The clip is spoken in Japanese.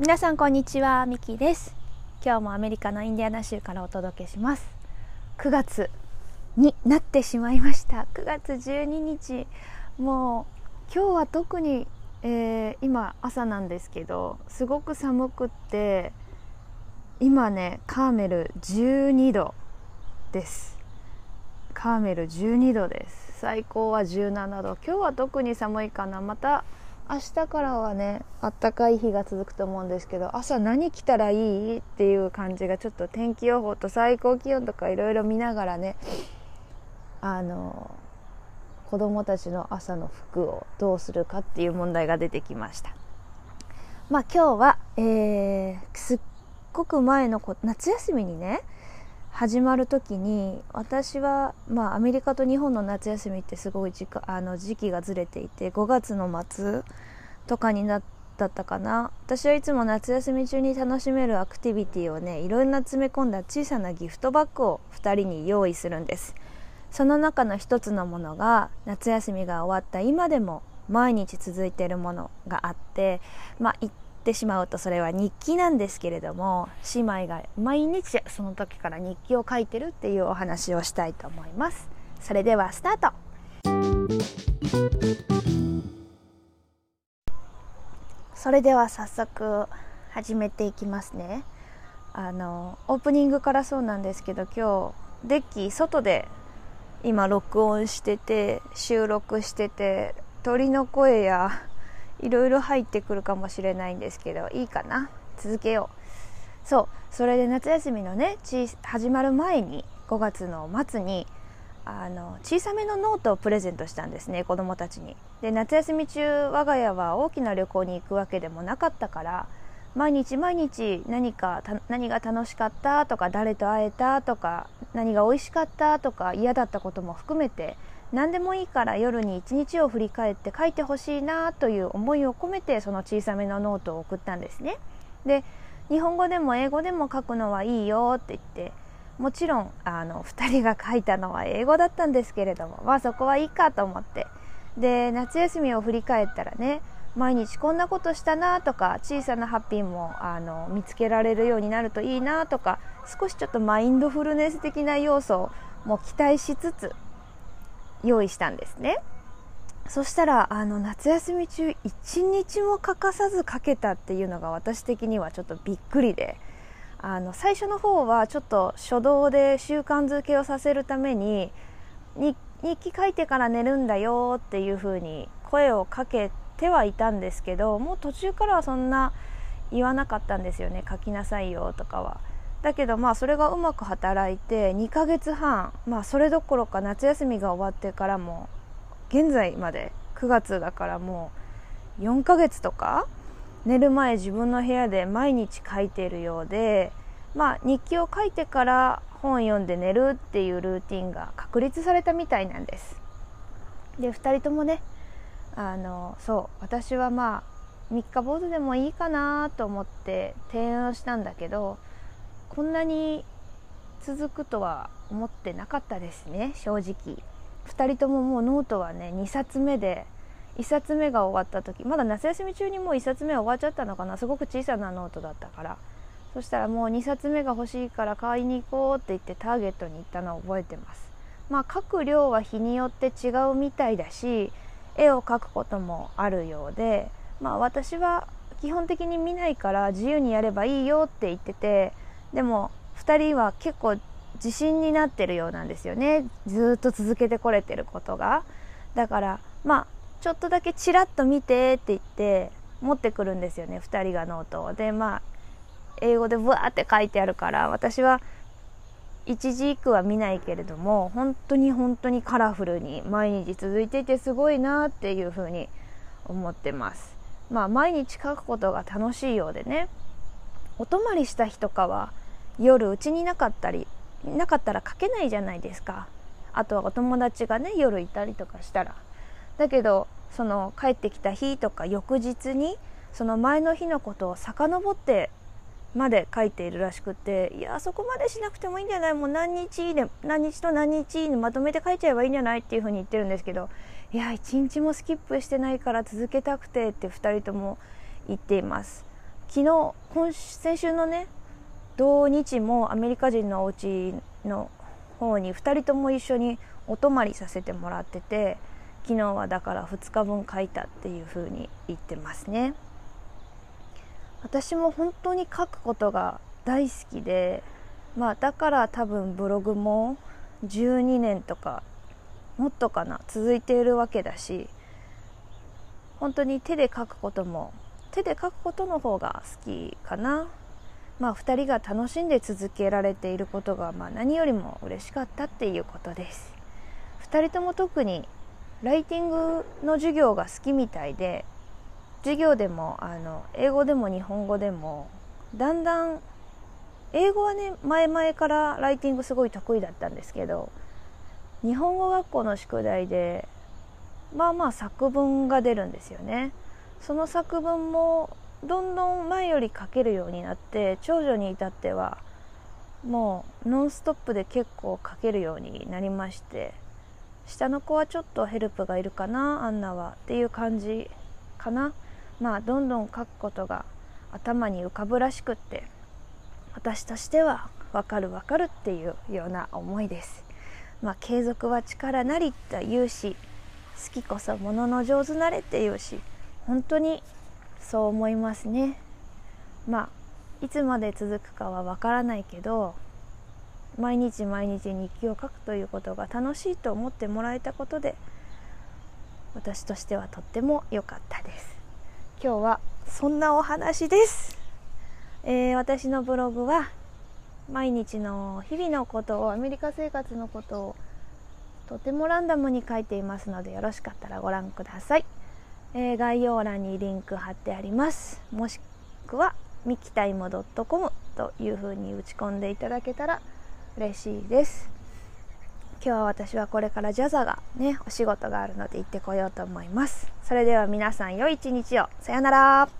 皆さんこんにちはミキです。今日もアメリカのインディアナ州からお届けします。9月になってしまいました。9月12日。もう今日は特に、えー、今朝なんですけどすごく寒くって今ねカーメル12度です。カーメル12度です。最高は17度。今日は特に寒いかな。また明日からはねあったかい日が続くと思うんですけど朝何着たらいいっていう感じがちょっと天気予報と最高気温とかいろいろ見ながらねあの子供たちの朝の服をどうするかっていう問題が出てきました。まあ今日は、えー、すっごく前の夏休みにね始まる時に私は、まあ、アメリカと日本の夏休みってすごい時あの時期がずれていて5月の末とかになったかな。私はいつも夏休み中に楽しめるアクティビティをねいろんな詰め込んだ小さなギフトバッグを2人に用意するんです。その中の一つのものが夏休みが終わった今でも毎日続いているものがあってまあ一ってしまうとそれは日記なんですけれども姉妹が毎日その時から日記を書いてるっていうお話をしたいと思います。それではスタート。それでは早速始めていきますね。あのオープニングからそうなんですけど今日デッキ外で今録音してて収録してて鳥の声やいろいろ入ってくるかもしれないんですけどいいかな？続けよう。そうそれで夏休みのね始まる前に5月の末にあの小さめのノートをプレゼントしたんですね子供たちに。で夏休み中我が家は大きな旅行に行くわけでもなかったから毎日毎日何か何が楽しかったとか誰と会えたとか何が美味しかったとか嫌だったことも含めて何でもいいから夜に一日を振り返って書いてほしいなという思いを込めてその小さめのノートを送ったんですね。で日本語でも英語でも書くのはいいよって言ってもちろんあの2人が書いたのは英語だったんですけれどもまあそこはいいかと思ってで夏休みを振り返ったらね毎日こんなことしたなとか小さなハッピーもあの見つけられるようになるといいなとか少しちょっとマインドフルネス的な要素も期待しつつ用意したんですねそしたらあの夏休み中一日も欠かさず書けたっていうのが私的にはちょっとびっくりであの最初の方はちょっと初動で習慣づけをさせるために日記書いてから寝るんだよっていう風に声をかけてはいたんですけどもう途中からはそんな言わなかったんですよね書きなさいよとかは。だけどまあそれがうまく働いて2ヶ月半まあそれどころか夏休みが終わってからも現在まで9月だからもう4ヶ月とか寝る前自分の部屋で毎日書いているようでまあ日記を書いてから本読んで寝るっていうルーティンが確立されたみたいなんです。で2人ともねあのそう私はまあ3日坊主でもいいかなと思って提案したんだけどこんなに続くとは思ってなかったですね正直。2人とももうノートはね2冊目で1冊目が終わった時。まだ夏休み中にもう1冊目終わっちゃったのかな。すごく小さなノートだったから。そしたらもう2冊目が欲しいから買いに行こうって言ってターゲットに行ったのを覚えてます。まあ書く量は日によって違うみたいだし絵を描くこともあるようでまあ私は基本的に見ないから自由にやればいいよって言っててでも2人は結構自信になってるようなんですよね。ずっと続けてこれてることが。だからまあちょっとだけちらっと見てって言って持ってくるんですよね2人がノートを。でまあ英語でブワーって書いてあるから私は一字一句は見ないけれども本当に本当にカラフルに毎日続いていてすごいなっていうふうに思ってます。まあ毎日書くことが楽しいようでね。お泊まりした日とかは夜うちになかったりなかったら書けないじゃないですか。あとはお友達がね夜いたりとかしたら。だけどその帰ってきた日とか翌日にその前の日のことを遡ってまで書いているらしくていやそこまでしなくてもいいんじゃない？もう何日で何日と何日にまとめて書いちゃえばいいんじゃない？っていうふうに言ってるんですけどいや一日もスキップしてないから続けたくてって2人とも言っています。昨日今先週のね土日もアメリカ人のお家の方に2人とも一緒にお泊まりさせてもらってて昨日はだから2日分書いたっていう風に言ってますね。私も本当に書くことが大好きでまあだから多分ブログも12年とかもっとかな続いているわけだし本当に手で書くことも手で書くことの方が好きかな。まあ2人が楽しんで続けられていることがまあ何よりも嬉しかったっていうことです。2人とも特にライティングの授業が好きみたいで授業でもあの英語でも日本語でもだんだん英語はね前々からライティングすごい得意だったんですけど日本語学校の宿題でまあまあ作文が出るんですよね。その作文もどんどん前より書けるようになって長女に至ってはもうノンストップで結構書けるようになりまして下の子はちょっとヘルプがいるかなアンナはっていう感じかな。まあどんどん書くことが頭に浮かぶらしくって私としては分かる分かるっていうような思いです。まあ継続は力なりって言うし好きこそものの上手なれって言うし本当にそう思いますね。まあいつまで続くかは分からないけど毎日毎日日記を書くということが楽しいと思ってもらえたことで私としてはとっても良かったです。今日はそんなお話です、えー、私のブログは毎日の日々のことをアメリカ生活のことをとてもランダムに書いていますのでよろしかったらご覧ください、えー、概要欄にリンク貼ってあります。もしくはミキタイム .com というふうに打ち込んでいただけたら嬉しいです。今日は私はこれからジャザがねお仕事があるので行ってこようと思います。それでは皆さん良い一日を。さよなら。